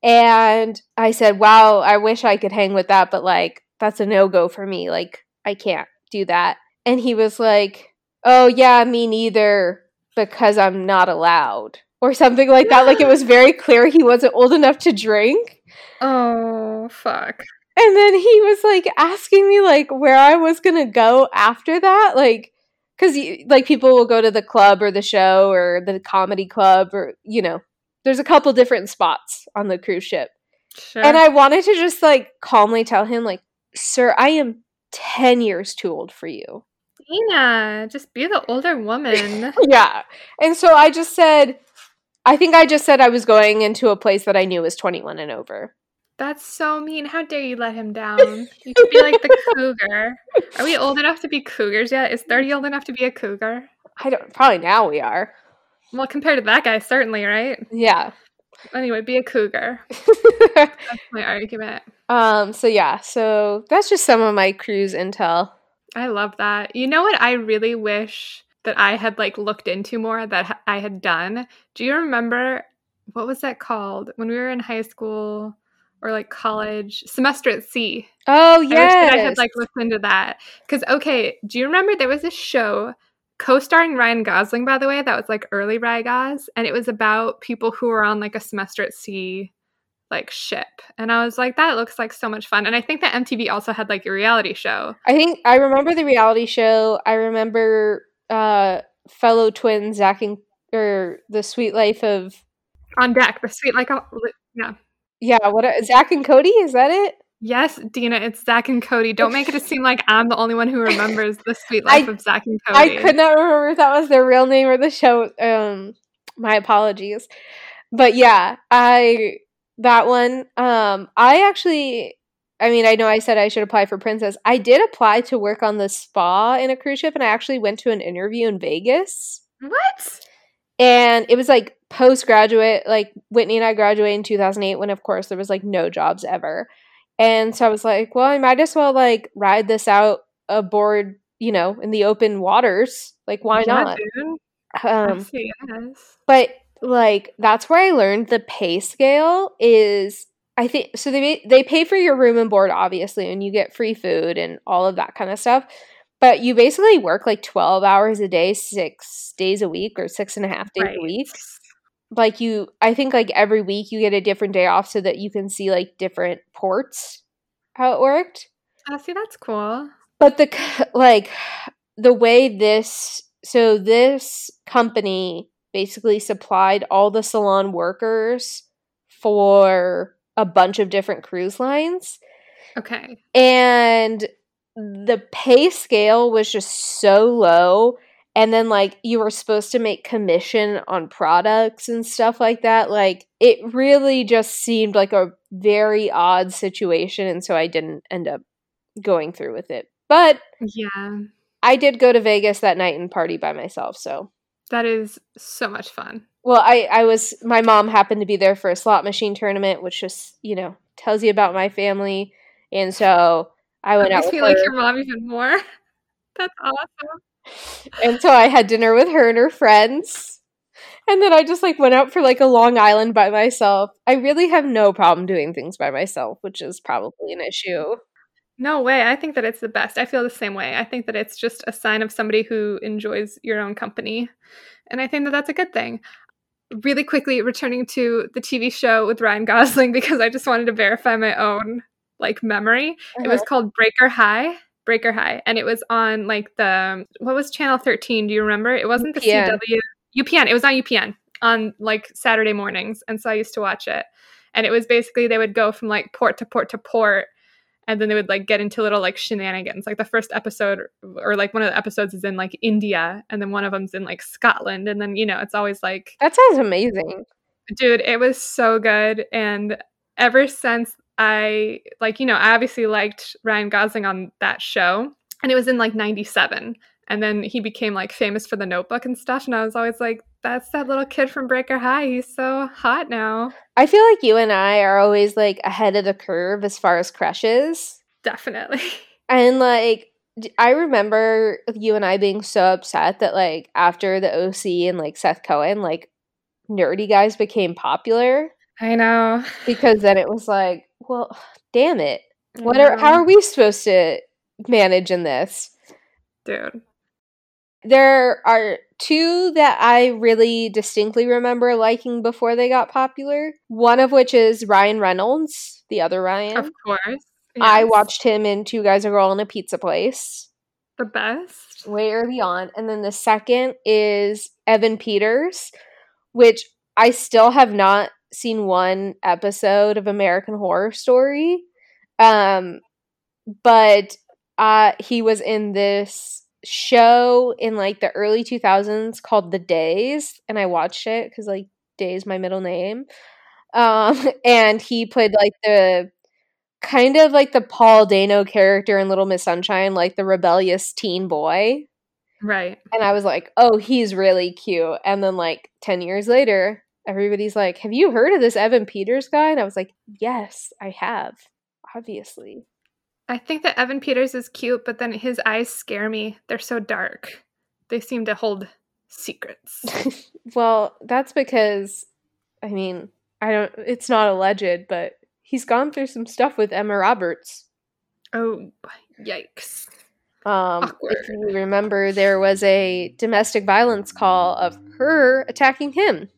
And I said, "Wow, I wish I could hang with that, but like that's a no-go for me. Like I can't do that." And he was like, "Oh, yeah, me neither because I'm not allowed." Or something like that. Like it was very clear he wasn't old enough to drink. Oh, fuck. And then he was like asking me like where I was going to go after that, like cuz like people will go to the club or the show or the comedy club or you know, there's a couple different spots on the cruise ship. Sure. And I wanted to just like calmly tell him like, "Sir, I am 10 years too old for you." Nina, just be the older woman. [laughs] yeah. And so I just said, I think I just said I was going into a place that I knew was 21 and over. That's so mean. How dare you let him down? You could be like the [laughs] cougar. Are we old enough to be cougars yet? Is 30 old enough to be a cougar? I don't probably now we are. Well, compared to that guy, certainly, right? Yeah. Anyway, be a cougar. [laughs] that's my argument. Um, so yeah, so that's just some of my cruise intel. I love that. You know what I really wish that I had like looked into more that I had done. Do you remember what was that called when we were in high school or like college? Semester at Sea. Oh yeah, I, I had like looked into that because okay, do you remember there was a show co-starring Ryan Gosling by the way that was like early Ryan Gos and it was about people who were on like a semester at sea like ship. And I was like, that looks like so much fun. And I think that MTV also had like a reality show. I think I remember the reality show. I remember uh fellow twins Zack and or the Suite Life of on deck, the sweet like yeah. Yeah, what Zack and Cody, is that it? Yes, Dena, it's Zack and Cody. Don't make it [laughs] seem like I'm the only one who remembers the Suite Life I, of Zack and Cody. I could not remember if that was their real name or the show. Um, my apologies, but yeah, I that one. Um, I actually, I mean, I know I said I should apply for Princess. I did apply to work on the spa in a cruise ship, and I actually went to an interview in Vegas. What? And it was like postgraduate, like Whitney and I graduated in 2008, when of course there was like no jobs ever. And so I was like, well, I might as well like ride this out aboard, you know, in the open waters. Like, why yeah, not? Um, yes. But like, that's where I learned the pay scale is. I think so. They they pay for your room and board, obviously, and you get free food and all of that kind of stuff. But you basically work like twelve hours a day, six days a week, or six and a half days right. a week like you i think like every week you get a different day off so that you can see like different ports how it worked oh see that's cool but the like the way this so this company basically supplied all the salon workers for a bunch of different cruise lines. Okay. And the pay scale was just so low. And then like you were supposed to make commission on products and stuff like that. Like it really just seemed like a very odd situation. And so i didn't end up going through with it. But yeah. I did go to vegas that night and party by myself. So that is so much fun well i i was my mom happened to be there for a slot machine tournament which just you know tells you about my family and so i went out I feel like your mom even more [laughs] that's awesome and so I had dinner with her and her friends. And then I just like went out for like a Long Island by myself. I really have no problem doing things by myself, which is probably an issue. No way. I think that it's the best. I feel the same way. I think that it's just a sign of somebody who enjoys your own company. And I think that that's a good thing. Really quickly returning to the TV show with Ryan Gosling [laughs] because I just wanted to verify my own like memory. Uh-huh. It was uh-huh. called Breaker High. Breaker High, and it was on like the what was Channel 13? Do you remember? It wasn't the UPN. CW UPN. It was on UPN on like Saturday mornings, and so I used to watch it. And it was basically they would go from like port to port to port, and then they would like get into little like shenanigans. Like the first episode, or like one of the episodes is in like India, and then one of them's in like Scotland, and then you know it's always like that sounds amazing, dude. It was so good, and ever since I like, you know, I obviously liked Ryan Gosling on that show, and it was in like 97. And then he became like famous for the notebook and stuff. And I was always like, that's that little kid from Breaker High. He's so hot now. I feel like you and I are always like ahead of the curve as far as crushes. Definitely. [laughs] And like, I remember you and I being so upset that like after the OC and like Seth Cohen, like nerdy guys became popular. I know. Because then it was like, well, damn it. What are how are we supposed to manage in this? Dude. There are two that I really distinctly remember liking before they got popular. One of which is Ryan Reynolds, the other Ryan. Of course. Yes. I watched him in Two Guys a Girl in a Pizza Place. The best. Way early on. And then the second is Evan Peters, which I still have not seen one episode of American Horror Story. Um, but uh, he was in this show in like the early 2000s called The Days, and I watched it because like Days my middle name. Um, [laughs] and he played like the kind of like the Paul Dano character in Little Miss Sunshine, like the rebellious teen boy. Right. And I was like, oh, he's really cute. And then like 10 years later, everybody's like, Have you heard of this Evan Peters guy? And I was like, Yes, I have, obviously. I think that Evan Peters is cute, but then his eyes scare me. They're so dark. They seem to hold secrets. [laughs] well, that's because, I mean, I don't, it's not alleged, but he's gone through some stuff with Emma Roberts. Oh, yikes. Um, Awkward. if you remember, there was a domestic violence call of her attacking him.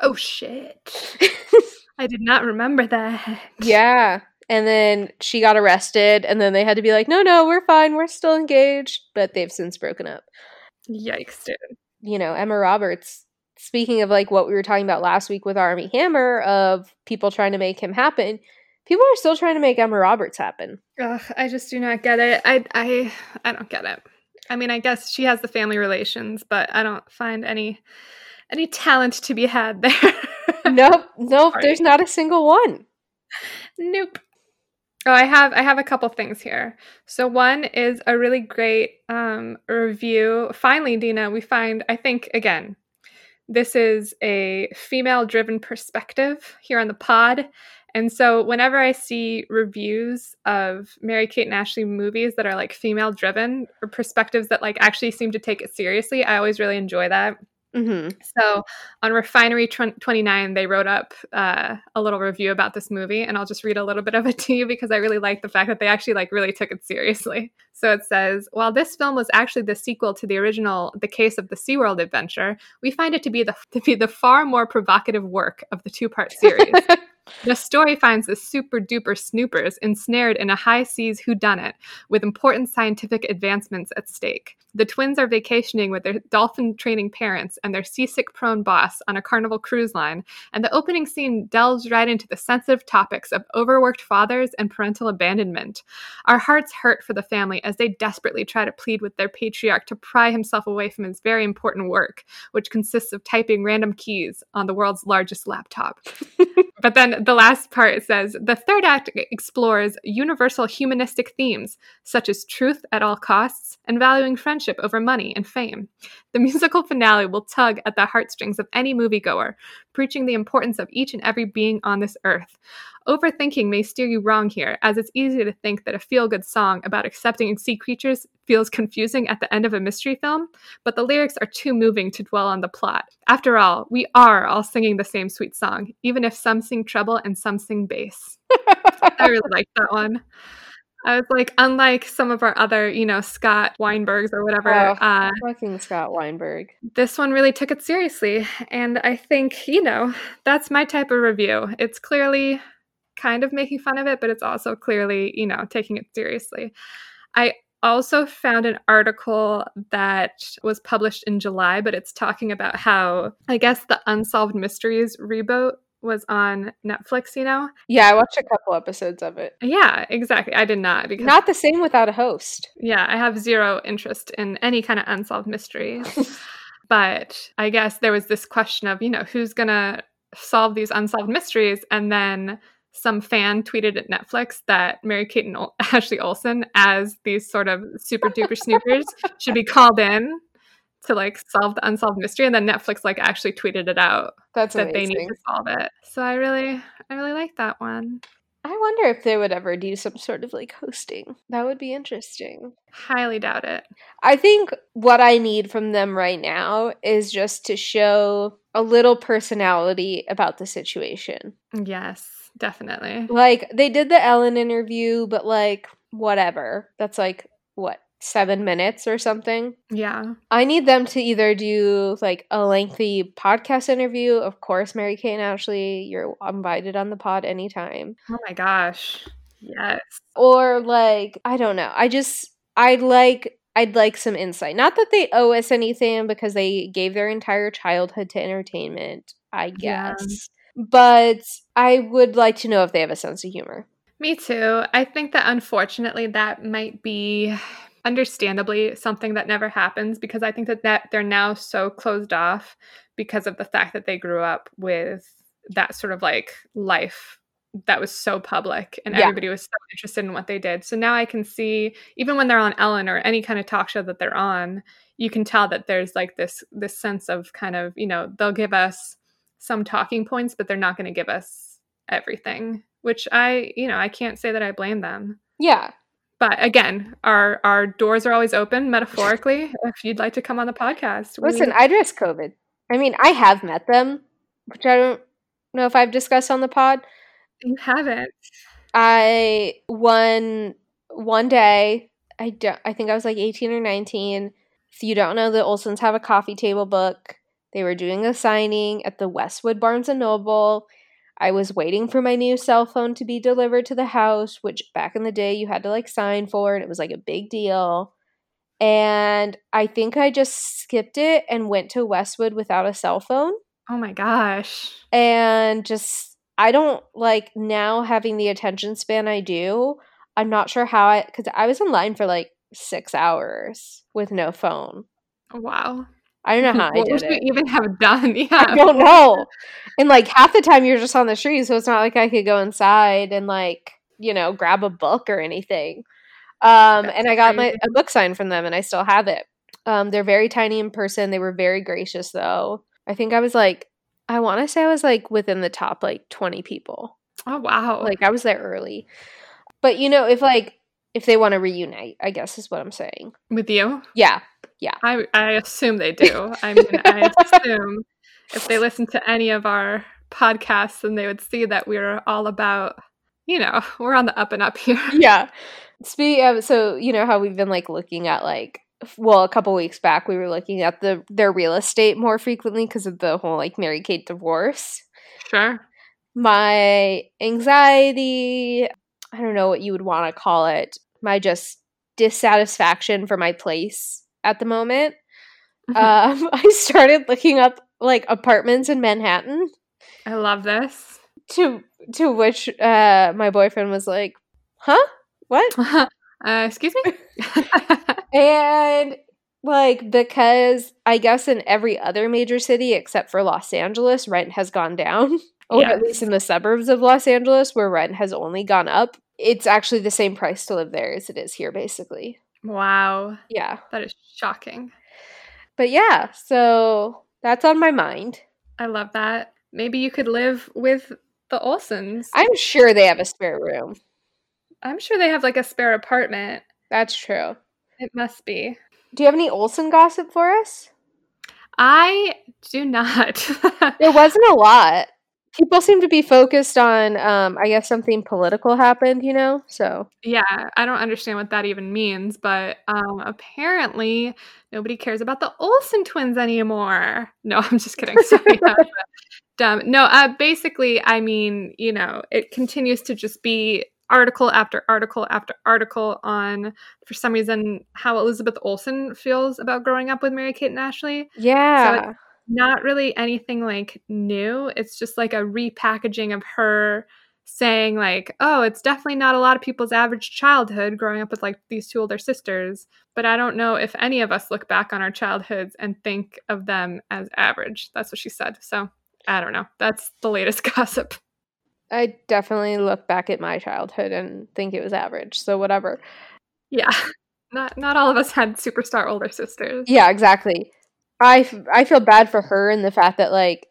Oh shit. [laughs] I did not remember that. Yeah. And then she got arrested, and then they had to be like, no, no, we're fine. We're still engaged. But they've since broken up. Yikes, dude. You know, Emma Roberts, speaking of like what we were talking about last week with Armie Hammer, of people trying to make him happen, people are still trying to make Emma Roberts happen. Ugh, I just do not get it. I, I, I don't get it. I mean, I guess she has the family relations, but I don't find any any talent to be had there. [laughs] nope, nope. Sorry. There's not a single one. Nope. Oh, I have I have a couple things here. So one is a really great um, review. Finally, Dena, we find I think again, this is a female-driven perspective here on the pod. And so whenever I see reviews of Mary Kate and Ashley movies that are like female driven or perspectives that like actually seem to take it seriously, I always really enjoy that. Mm-hmm. So on Refinery 29, they wrote up uh, a little review about this movie, and I'll just read a little bit of it to you because I really like the fact that they actually like really took it seriously. So it says, while this film was actually the sequel to the original The Case of the SeaWorld Adventure, we find it to be the to be the far more provocative work of the two-part series. [laughs] The story finds the super duper snoopers ensnared in a high seas whodunit with important scientific advancements at stake. The twins are vacationing with their dolphin training parents and their seasick prone boss on a carnival cruise line, and the opening scene delves right into the sensitive topics of overworked fathers and parental abandonment. Our hearts hurt for the family as they desperately try to plead with their patriarch to pry himself away from his very important work, which consists of typing random keys on the world's largest laptop. [laughs] but then the last part says the third act explores universal humanistic themes such as truth at all costs and valuing friendship over money and fame. The musical finale will tug at the heartstrings of any moviegoer, preaching the importance of each and every being on this earth. Overthinking may steer you wrong here, as it's easy to think that a feel good song about accepting sea creatures feels confusing at the end of a mystery film, but the lyrics are too moving to dwell on the plot. After all, we are all singing the same sweet song, even if some sing treble and some sing bass. I really [laughs] like that one. I was like, unlike some of our other, you know, Scott Weinbergs or whatever. Oh, uh, fucking Scott Weinberg. This one really took it seriously. And I think, you know, that's my type of review. It's clearly kind of making fun of it, but it's also clearly, you know, taking it seriously. I also found an article that was published in July, but it's talking about how, I guess, the Unsolved Mysteries reboot was on Netflix, you know? Yeah, I watched a couple episodes of it. Yeah, exactly. I did not because Not the same without a host. Yeah, I have zero interest in any kind of unsolved mysteries. [laughs] but I guess there was this question of, you know, who's going to solve these unsolved mysteries and then some fan tweeted at Netflix that Mary Kate and [laughs] Ashley Olsen as these sort of super duper snoopers should be called in to like solve the unsolved mystery and then netflix like actually tweeted it out that's that amazing. they need to solve it. So i really i really like that one. I wonder if they would ever do some sort of like hosting. That would be interesting. Highly doubt it. I think what i need from them right now is just to show a little personality about the situation. Yes definitely like they did the ellen interview but like whatever that's like what seven minutes or something. Yeah. I need them to either do like a lengthy podcast interview. Of course, Mary Kate and Ashley, you're invited on the pod anytime. Oh my gosh. Yes. Or like, I don't know. I just, I'd like, I'd like some insight. Not that they owe us anything because they gave their entire childhood to entertainment, I guess. Yeah. But I would like to know if they have a sense of humor. Me too. I think that unfortunately that might be understandably something that never happens because I think that, that they're now so closed off because of the fact that they grew up with that sort of like life that was so public and yeah. everybody was so interested in what they did. So now I can see even when they're on Ellen or any kind of talk show that they're on, you can tell that there's like this this sense of kind of, you know, they'll give us some talking points but they're not going to give us everything, which I, you know, I can't say that I blame them. Yeah but again, our our doors are always open, metaphorically. if you'd like to come on the podcast, listen, I risk COVID. I mean, I have met them, which I don't know if I've discussed on the pod. You haven't. I one one day. I don't. I think I was like eighteen or nineteen. If you don't know, the Olsens have a coffee table book. They were doing a signing at the Westwood Barnes and Noble. I was waiting for my new cell phone to be delivered to the house, which back in the day you had to like sign for, and it was like a big deal. And I think I just skipped it and went to Westwood without a cell phone. Oh my gosh. And just, I don't like now having the attention span I do. I'm not sure how I, because I was in line for like six hours with no phone. Oh, wow. I don't know how what I did it. you even have done? [laughs] Yeah. I don't know. And like half the time you're just on the street, so it's not like I could go inside and like, you know, grab a book or anything. Um, and I got my a book signed from them, and I still have it. Um, they're very tiny in person. They were very gracious, though. I think I was like, I want to say I was like within the top like twenty people. Oh wow! Like I was there early. But you know, if like if they want to reunite, I guess is what I'm saying. With you? Yeah, yeah. I I assume they do. I mean, I [laughs] assume if they listen to any of our podcasts, then they would see that we're all about, you know, [laughs] we're on the up and up here. [laughs] Yeah. Speaking of, uh, so you know how we've been like looking at like, well, a couple weeks back we were looking at the their real estate more frequently because of the whole like Mary Kate divorce. Sure. My anxiety, I don't know what you would want to call it. My just dissatisfaction for my place at the moment. um, [laughs] I started looking up like apartments in Manhattan. I love this. To to which uh, my boyfriend was like, "Huh? What? [laughs] uh, excuse me. [laughs] and like because I guess in every other major city except for Los Angeles, rent has gone down. Oh, or Yes. at least in the suburbs of Los Angeles, where rent has only gone up. It's actually the same price to live there as it is here, basically. wow, Yeah. that is shocking. But yeah, so that's on my mind. I love that. Maybe you could live with the Olsens. I'm sure they have a spare room. I'm sure they have like a spare apartment. That's true. It must be. Do you have any Olsen gossip for us? I do not. [laughs] There wasn't a lot. People seem to be focused on, um, I guess something political happened, you know? So, yeah, I don't understand what that even means, but um, apparently nobody cares about the Olsen twins anymore. No, I'm just kidding. [laughs] Sorry. that Dumb. No, uh, basically, I mean, you know, it continues to just be article after article after article on, for some reason, how Elizabeth Olsen feels about growing up with Mary Kate and Ashley. yeah. Not really anything like new. It's just like a repackaging of her saying like, "Oh, it's definitely not a lot of people's average childhood growing up with like these two older sisters, but I don't know if any of us look back on our childhoods and think of them as average." That's what she said. So, I don't know. That's the latest [laughs] gossip. I definitely look back at my childhood and think it was average. So, whatever. Yeah. [laughs] Not not all of us had superstar older sisters. Yeah, exactly. I, I feel bad for her in the fact that, like,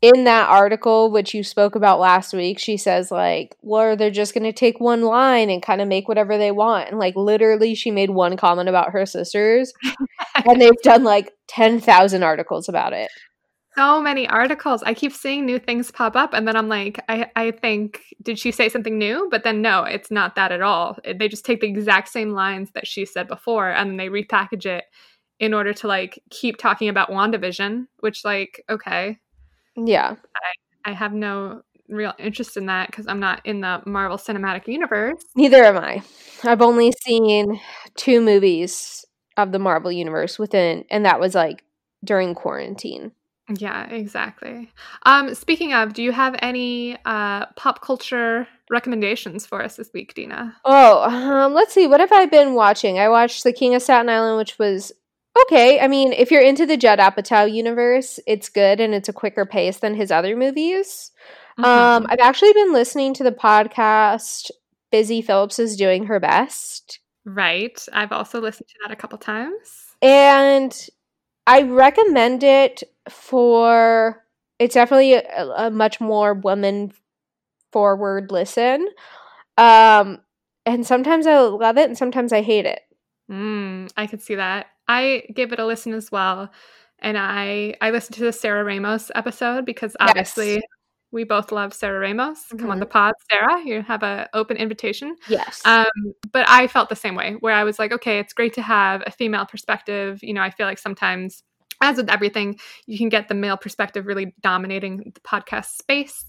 in that article, which you spoke about last week, she says, like, well, they're just going to take one line and kind of make whatever they want. And, like, literally, she made one comment about her sisters, [laughs] and they've done, like, 10,000 articles about it. so many articles. I keep seeing new things pop up, and then I'm like, I, I think, did she say something new? But then no, it's not that at all. They just take the exact same lines that she said before, and then they repackage it in order to like keep talking about WandaVision, which like, okay, Yeah. I I have no real interest in that because I'm not in the Marvel Cinematic Universe. Neither am I. I've only seen two movies of the Marvel Universe within, and that was, like, during quarantine. Yeah, exactly. Um, speaking of, do you have any uh, pop culture recommendations for us this week, Dena? Oh, um, let's see. What have I been watching? I watched The King of Staten Island, which was okay. I mean, if you're into the Judd Apatow universe, it's good and it's a quicker pace than his other movies. Um, Mhm. I've actually been listening to the podcast Busy Phillips is doing her best, right. I've also listened to that a couple times. and I recommend it for. It's definitely a, a much more woman forward listen. Um, and sometimes I love it, and sometimes I hate it. Mm, I could see that. I gave it a listen as well, and I I listened to the Sarah Ramos episode because Yes. obviously we both love Sarah Ramos. Come on Mhm. the pod, Sarah. You have an open invitation. Yes. Um, but I felt the same way, where I was like, okay, it's great to have a female perspective. You know, I feel like sometimes, as with everything, you can get the male perspective really dominating the podcast space.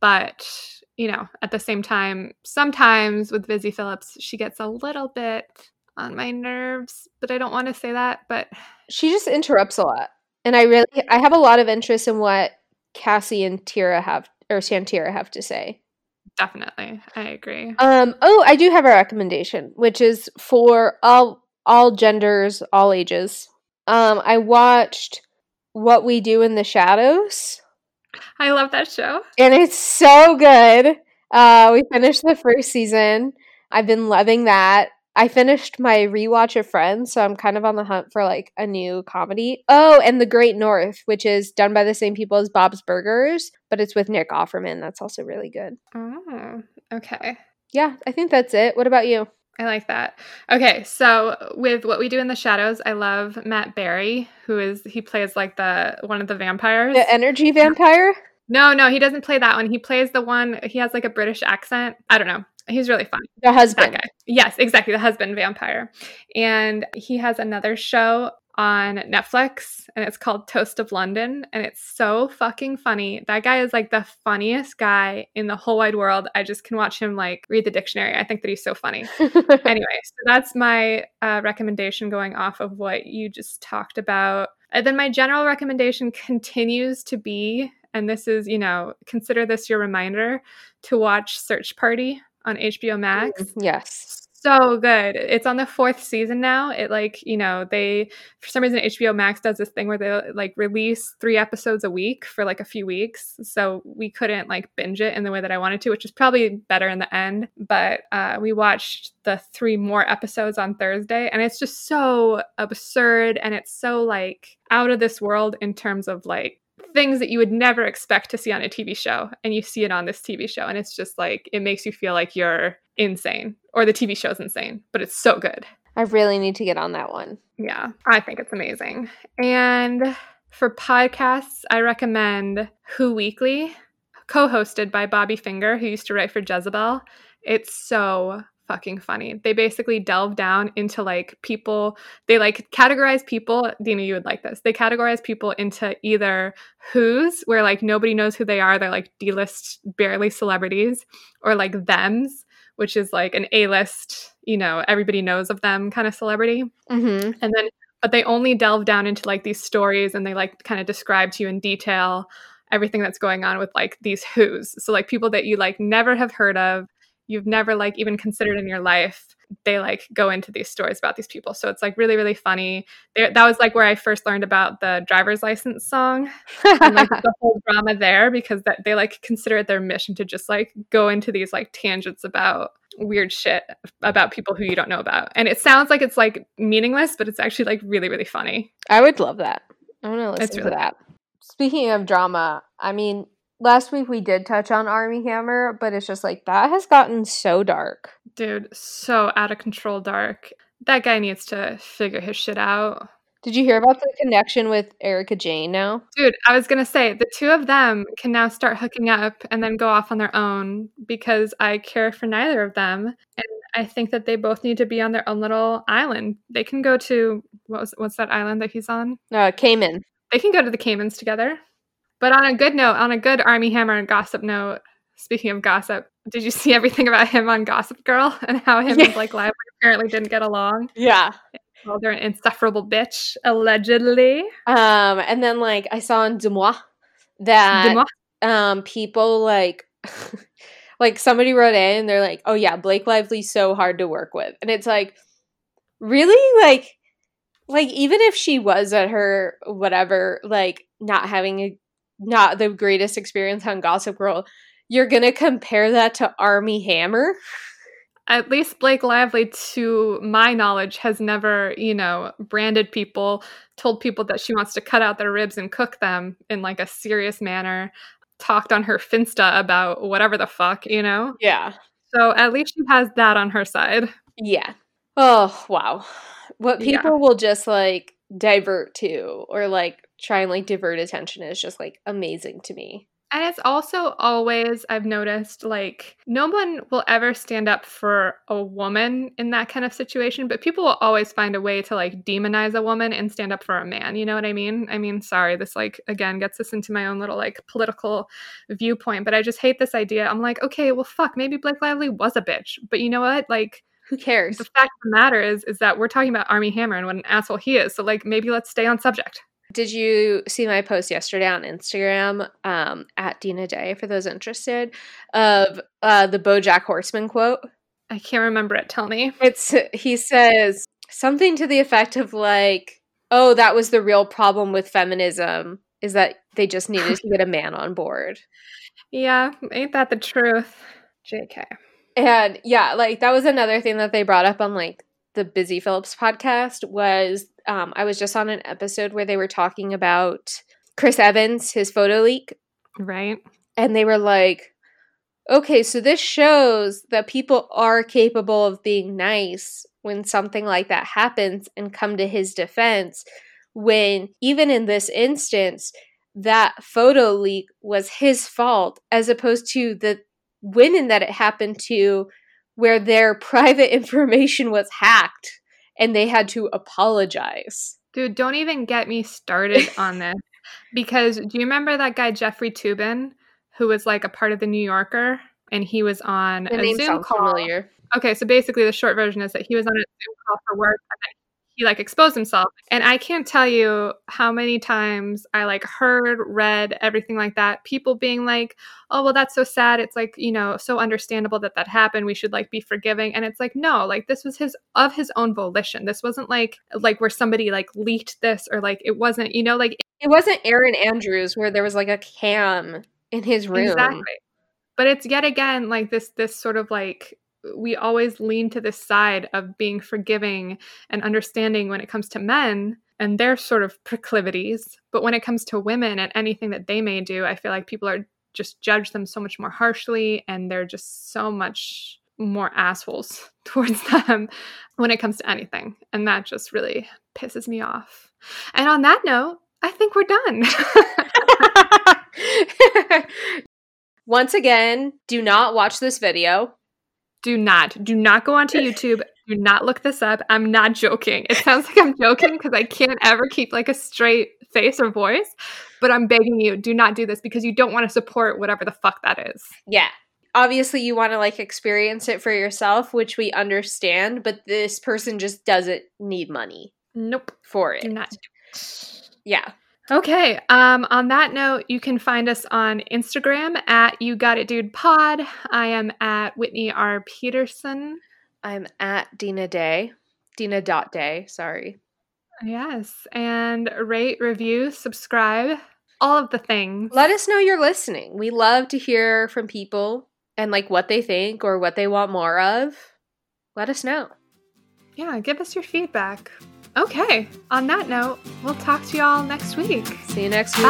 but you know, at the same time, sometimes with Busy Phillips, she gets a little bit on my nerves, but I don't want to say that, but she just interrupts a lot. And I really I have a lot of interest in what Cassie and Tira have or Shantira have to say. Definitely. I agree. Um oh, I do have a recommendation, which is for all all genders, all ages. Um I watched What We Do in the Shadows. I love that show. And it's so good. Uh we finished the first season. I've been loving that. I finished my rewatch of Friends, so I'm kind of on the hunt for like a new comedy. Oh, and The Great North, which is done by the same people as Bob's Burgers, but it's with Nick Offerman. That's also really good. Oh, okay. Yeah, I think that's it. What about you? I like that. Okay, so with what we do in the shadows, I love Matt Berry, who is he plays like the one of the vampires. The energy vampire? No, no, he doesn't play that one. He plays the one he has like a British accent. I don't know. He's really fun. The husband. Yes, exactly. The husband vampire. And he has another show on Netflix and it's called Toast of London and it's so fucking funny. That guy is like the funniest guy in the whole wide world. I just can watch him like read the dictionary. I think that he's so funny. [laughs] anyway, so that's my uh, recommendation going off of what you just talked about. And then my general recommendation continues to be and this is, you know, consider this your reminder to watch Search Party on HBO Max. Mm, yes. So good. It's on the fourth season now. It like, you know, they for some reason HBO Max does this thing where they like release 3 episodes a week for like a few weeks. So we couldn't like binge it in the way that I wanted to, which is probably better in the end, but uh, we watched the 3 more episodes on Thursday and it's just so absurd and it's so like out of this world in terms of like things that you would never expect to see on a TV show and you see it on this TV show and it's just like it makes you feel like you're insane or the TV show's insane, but it's so good. I really need to get on that one. Yeah, I think it's amazing. And for podcasts, I recommend Who Weekly, co-hosted by Bobby Finger, who used to write for Jezebel. It's so fucking funny. They basically delve down into like people, they like categorize people. Dena, you would like this. They categorize people into either who's, where like nobody knows who they are, they're like D list, barely celebrities, or like thems, which is like an A list, you know, everybody knows of them kind of celebrity. Mm-hmm. And then, but they only delve down into like these stories and they like kind of describe to you in detail everything that's going on with like these who's. So like people that you like never have heard of you've never like even considered in your life they like go into these stories about these people. So it's like really really funny. They, that was like where i first learned about the driver's license song and like the [laughs] whole drama there because that they like consider it their mission to just like go into these like tangents about weird shit about people who you don't know about. And it sounds like it's like meaningless but it's actually like really really funny. I would love that. I want to listen really to that. Speaking of drama i mean last week we did touch on Armie Hammer, but it's just like that has gotten so dark. Dude, so out of control dark. That guy needs to figure his shit out. Did you hear about the connection with Erika Jayne now? Dude, I was going to say the two of them can now start hooking up and then go off on their own because I care for neither of them. And I think that they both need to be on their own little island. They can go to what was what's that island that he's on? Uh, Cayman. They can go to the Caymans together. But on a good note, on a good Armie Hammer and gossip note, speaking of gossip, did you see [laughs] everything about him on Gossip Girl [laughs] and how him yeah. and Blake Lively apparently didn't get along? Yeah. Well, they're an insufferable bitch, allegedly. Um, and then like I saw in Deuxmoi that um people like [laughs] like somebody wrote in and they're like, Oh yeah, Blake Lively's so hard to work with. And it's like, really? Like like even if she was at her whatever, like not having a not the greatest experience on Gossip Girl, you're gonna compare that to Armie Hammer? At least Blake Lively, to my knowledge, has never, you know, branded people, told people that she wants to cut out their ribs and cook them in like a serious manner, talked on her Finsta about whatever the fuck, you know? Yeah. So at least she has that on her side. Yeah. Oh, wow. What people yeah. will just like divert to or like try and like divert attention is just like amazing to me. And it's also always, I've noticed, like, no one will ever stand up for a woman in that kind of situation, but people will always find a way to, like, demonize a woman and stand up for a man. You know what I mean? I mean, sorry, this, like, again, gets us into my own little, like, political viewpoint, but I just hate this idea. I'm like, okay, well, fuck, maybe Blake Lively was a bitch, but you know what? Like, who cares? The fact of the matter is, is that we're talking about Armie Hammer and what an asshole he is. So, like, maybe let's stay on subject. Did you see my post yesterday on Instagram um, at Dena Day for those interested of uh, the BoJack Horseman quote? I can't remember it. Tell me. It's he says something to the effect of like, "Oh, that was the real problem with feminism is that they just needed to get a man on board." Yeah, ain't that the truth? JK. And yeah, like that was another thing that they brought up on like the Busy Phillips podcast was um, I was just on an episode where they were talking about Chris Evans, his photo leak. Right. And they were like, okay, so this shows that people are capable of being nice when something like that happens and come to his defense. When even in this instance, that photo leak was his fault as opposed to the women that it happened to where their [laughs] private information was hacked and they had to apologize. Dude, don't even get me started [laughs] on this. Because do you remember that guy Jeffrey Toobin who was like a part of the New Yorker and he was on the a Zoom call. Familiar. Okay, so basically the short version is that he was on a Zoom call for work and then he like exposed himself and i can't tell you how many times i like heard read everything like that people being like oh well that's so sad. It's like you know so understandable that that happened. We should like be forgiving. And it's like no like this was his of his own volition. This wasn't like like where somebody like leaked this or like it wasn't you know like it wasn't Erin Andrews where there was like a cam in his room. Exactly. But it's yet again like this this sort of like we always lean to this side of being forgiving and understanding when it comes to men and their sort of proclivities. But when it comes to women and anything that they may do, I feel like people are just judge them so much more harshly and they're just so much more assholes [laughs] towards them when it comes to anything. And that just really pisses me off. And on that note, I think we're done. [laughs] Once again, do not watch this video do not, do not go onto [laughs] YouTube. Do not look this up. I'm not joking. It sounds like I'm joking because I can't ever keep like a straight face or voice, but I'm begging you, do not do this because you don't want to support whatever the fuck that is. Yeah. Obviously, you want to like experience it for yourself, which we understand, but this person just doesn't need money. Nope. For it. Do not. Yeah. Okay. Um, on that note, you can find us on Instagram at You Got It Dude Pod. I am at Whitney R. Peterson. I'm at Dena Day. Dena dot day, sorry. Yes. And rate, review, subscribe, all of the things. Let us know you're listening. We love to hear from people and like what they think or what they want more of. Let us know. Yeah, give us your feedback. Okay. On that note, we'll talk to y'all next week. See you next week.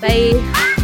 Bye. Bye.